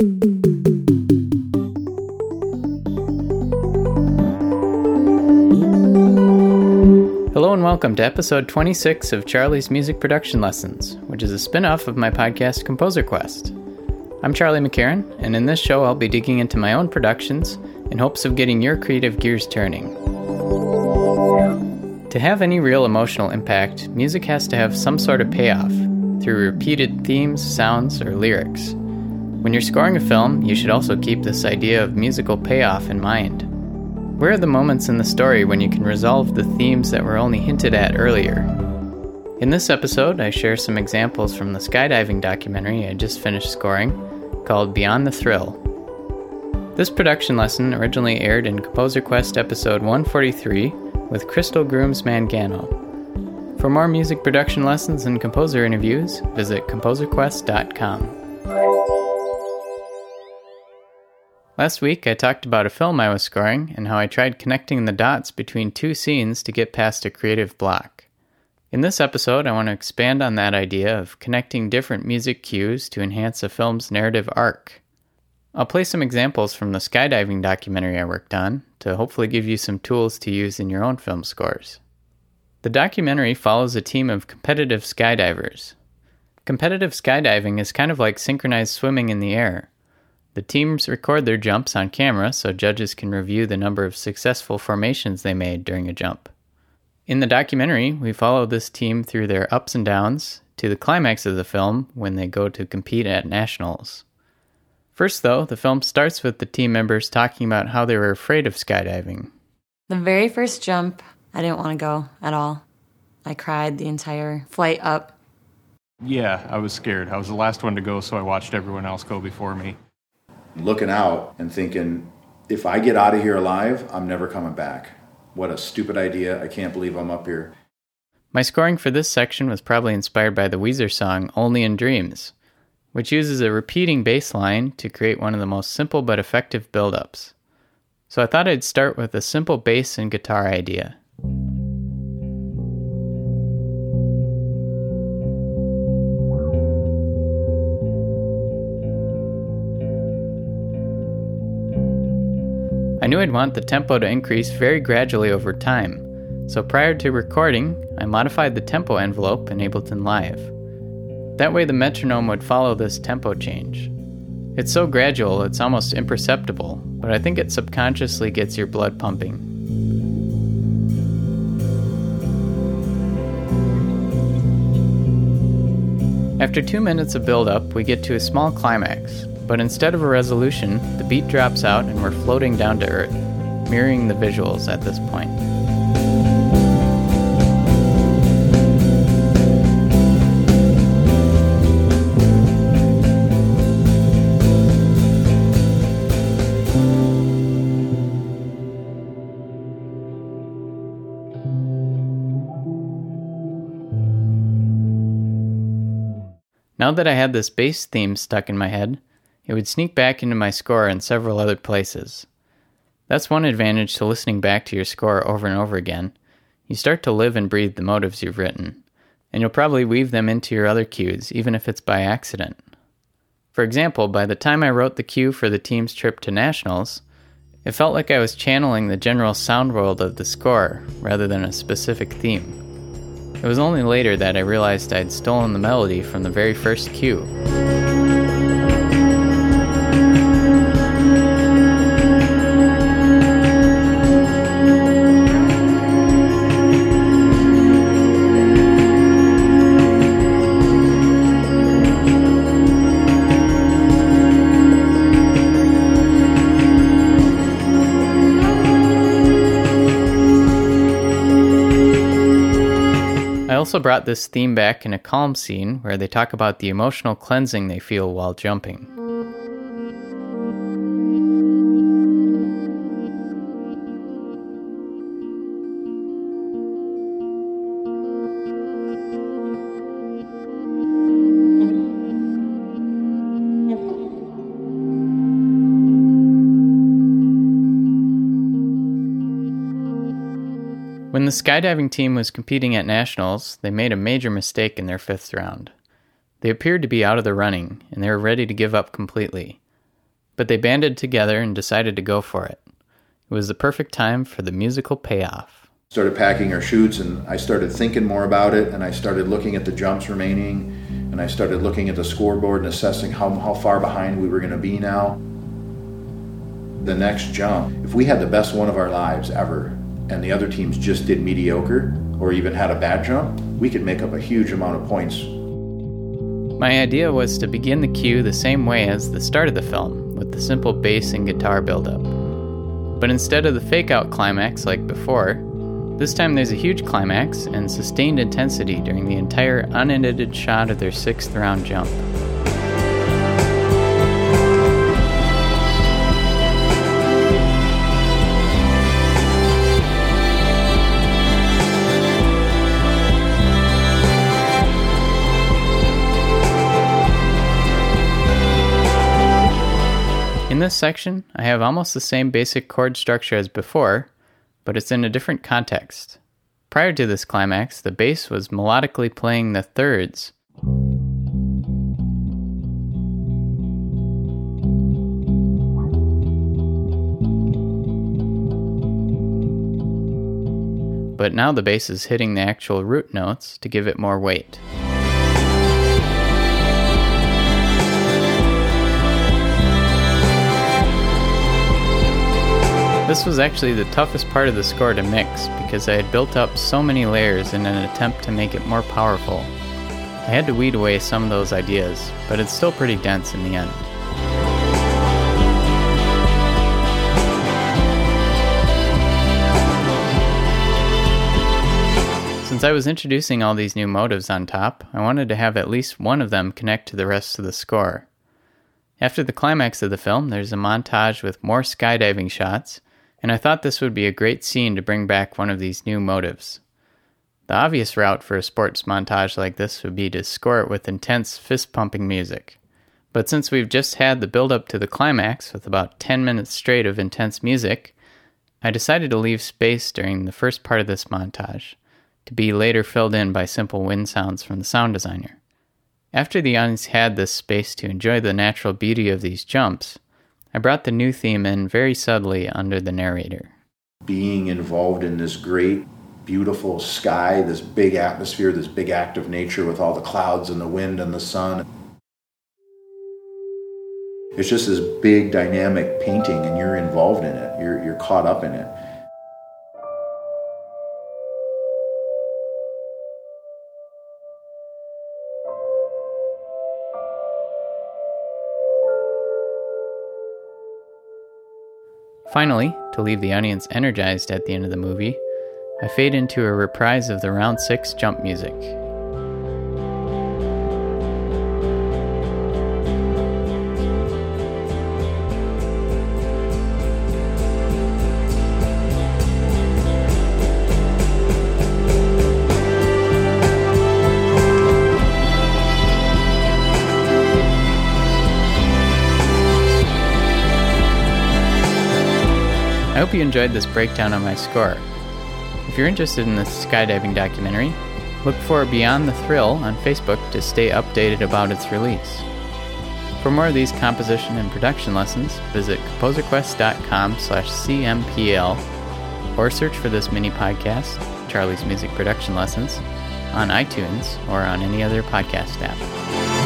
Hello and welcome to episode 26 of Charlie's Music Production Lessons, which is a spin off of my podcast Composer Quest. I'm Charlie McCarron, and in this show I'll be digging into my own productions in hopes of getting your creative gears turning. To have any real emotional impact, music has to have some sort of payoff through repeated themes, sounds, or lyrics. When you're scoring a film, you should also keep this idea of musical payoff in mind. Where are the moments in the story when you can resolve the themes that were only hinted at earlier? In this episode, I share some examples from the skydiving documentary I just finished scoring called Beyond the Thrill. This production lesson originally aired in Composer Quest episode 143 with Crystal Grooms Mangano. For more music production lessons and composer interviews, visit composerquest.com. Last week, I talked about a film I was scoring and how I tried connecting the dots between two scenes to get past a creative block. In this episode, I want to expand on that idea of connecting different music cues to enhance a film's narrative arc. I'll play some examples from the skydiving documentary I worked on to hopefully give you some tools to use in your own film scores. The documentary follows a team of competitive skydivers. Competitive skydiving is kind of like synchronized swimming in the air. The teams record their jumps on camera so judges can review the number of successful formations they made during a jump. In the documentary, we follow this team through their ups and downs to the climax of the film when they go to compete at nationals. First, though, the film starts with the team members talking about how they were afraid of skydiving. The very first jump, I didn't want to go at all. I cried the entire flight up. Yeah, I was scared. I was the last one to go, so I watched everyone else go before me looking out and thinking, if I get out of here alive, I'm never coming back. What a stupid idea. I can't believe I'm up here. My scoring for this section was probably inspired by the Weezer song Only in Dreams, which uses a repeating bass line to create one of the most simple but effective build-ups. So I thought I'd start with a simple bass and guitar idea. Knew I'd want the tempo to increase very gradually over time, so prior to recording, I modified the tempo envelope in Ableton Live. That way, the metronome would follow this tempo change. It's so gradual, it's almost imperceptible, but I think it subconsciously gets your blood pumping. After two minutes of build up, we get to a small climax, but instead of a resolution, the beat drops out and we're floating down to earth, mirroring the visuals at this point. Now that I had this bass theme stuck in my head, it would sneak back into my score in several other places. That's one advantage to listening back to your score over and over again. You start to live and breathe the motives you've written, and you'll probably weave them into your other cues, even if it's by accident. For example, by the time I wrote the cue for the team's trip to nationals, it felt like I was channeling the general sound world of the score rather than a specific theme. It was only later that I realized I'd stolen the melody from the very first cue. Also brought this theme back in a calm scene where they talk about the emotional cleansing they feel while jumping. When the skydiving team was competing at nationals, they made a major mistake in their fifth round. They appeared to be out of the running, and they were ready to give up completely. but they banded together and decided to go for it. It was the perfect time for the musical payoff. Started packing our chutes, and I started thinking more about it, and I started looking at the jumps remaining, and I started looking at the scoreboard and assessing how, how far behind we were going to be now. The next jump, if we had the best one of our lives ever, and the other teams just did mediocre or even had a bad jump, we could make up a huge amount of points. My idea was to begin the cue the same way as the start of the film, with the simple bass and guitar buildup. But instead of the fake out climax like before, this time there's a huge climax and sustained intensity during the entire unedited shot of their sixth round jump. This section, I have almost the same basic chord structure as before, but it's in a different context. Prior to this climax, the bass was melodically playing the thirds. But now the bass is hitting the actual root notes to give it more weight. This was actually the toughest part of the score to mix because I had built up so many layers in an attempt to make it more powerful. I had to weed away some of those ideas, but it's still pretty dense in the end. Since I was introducing all these new motives on top, I wanted to have at least one of them connect to the rest of the score. After the climax of the film, there's a montage with more skydiving shots and I thought this would be a great scene to bring back one of these new motives. The obvious route for a sports montage like this would be to score it with intense fist pumping music. But since we've just had the build up to the climax with about 10 minutes straight of intense music, I decided to leave space during the first part of this montage, to be later filled in by simple wind sounds from the sound designer. After the audience had this space to enjoy the natural beauty of these jumps, I brought the new theme in very subtly under the narrator. Being involved in this great, beautiful sky, this big atmosphere, this big act of nature with all the clouds and the wind and the sun. It's just this big, dynamic painting, and you're involved in it. You're, you're caught up in it. Finally, to leave the audience energized at the end of the movie, I fade into a reprise of the round 6 jump music. I hope you enjoyed this breakdown on my score. If you're interested in this skydiving documentary, look for Beyond the Thrill on Facebook to stay updated about its release. For more of these composition and production lessons, visit composerquest.com slash cmpl or search for this mini podcast, Charlie's Music Production Lessons, on iTunes or on any other podcast app.